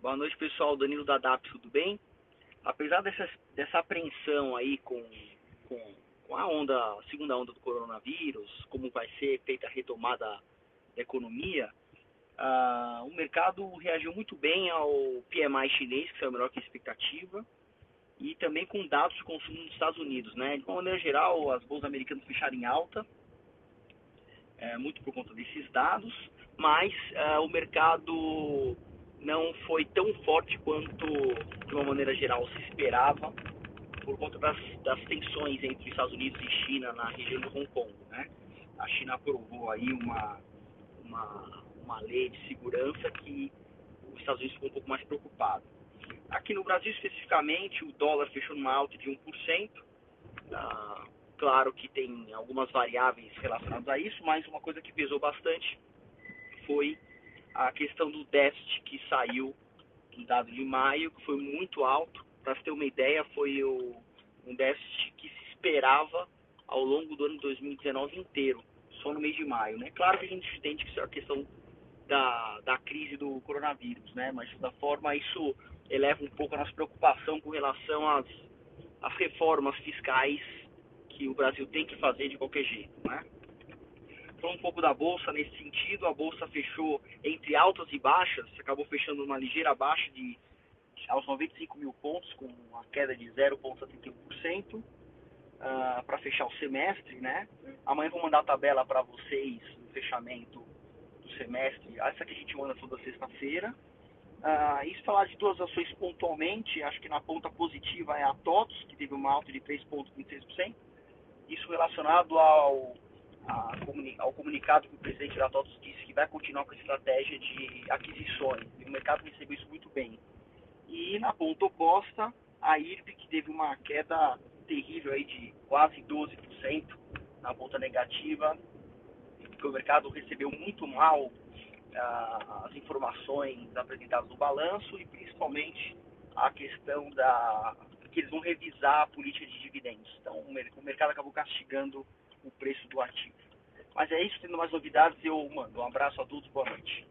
Boa noite, pessoal. Danilo da DAP, tudo bem? Apesar dessa, dessa apreensão aí com, com, com a onda, a segunda onda do coronavírus, como vai ser feita a retomada da economia, uh, o mercado reagiu muito bem ao PMI chinês, que foi menor que a expectativa, e também com dados de consumo nos Estados Unidos. Né? De uma maneira geral, as bolsas americanas fecharam em alta, é, muito por conta desses dados, mas uh, o mercado não foi tão forte quanto, de uma maneira geral, se esperava, por conta das, das tensões entre Estados Unidos e China na região do Hong Kong. Né? A China aprovou aí uma, uma, uma lei de segurança que os Estados Unidos ficou um pouco mais preocupado. Aqui no Brasil, especificamente, o dólar fechou numa alta de 1%. Ah, claro que tem algumas variáveis relacionadas a isso, mas uma coisa que pesou bastante foi a questão do déficit que saiu no dado de maio, que foi muito alto. Para ter uma ideia, foi o, um déficit que se esperava ao longo do ano 2019 inteiro, só no mês de maio. Né? Claro que a gente entende que isso é a questão da, da crise do coronavírus, né? mas de forma isso eleva um pouco a nossa preocupação com relação às, às reformas fiscais que o Brasil tem que fazer de qualquer jeito. Né? Um pouco da bolsa nesse sentido, a bolsa fechou entre altas e baixas, acabou fechando uma ligeira baixa de aos 95 mil pontos, com uma queda de 0,71% uh, para fechar o semestre, né? Amanhã vou mandar a tabela para vocês no fechamento do semestre, essa que a gente manda toda sexta-feira. Uh, isso falar de duas ações pontualmente, acho que na ponta positiva é a TOTOS, que teve uma alta de 3,26%. Isso relacionado ao ao comunicado que o presidente da TOTOS disse que vai continuar com a estratégia de aquisições. E o mercado recebeu isso muito bem. E na ponta oposta, a IRB, que teve uma queda terrível aí de quase 12% na ponta negativa, que o mercado recebeu muito mal ah, as informações apresentadas no balanço e principalmente a questão da que eles vão revisar a política de dividendos. Então o mercado acabou castigando o preço do ativo. Mas é isso, tendo mais novidades, eu mando. Um abraço a todos, boa noite.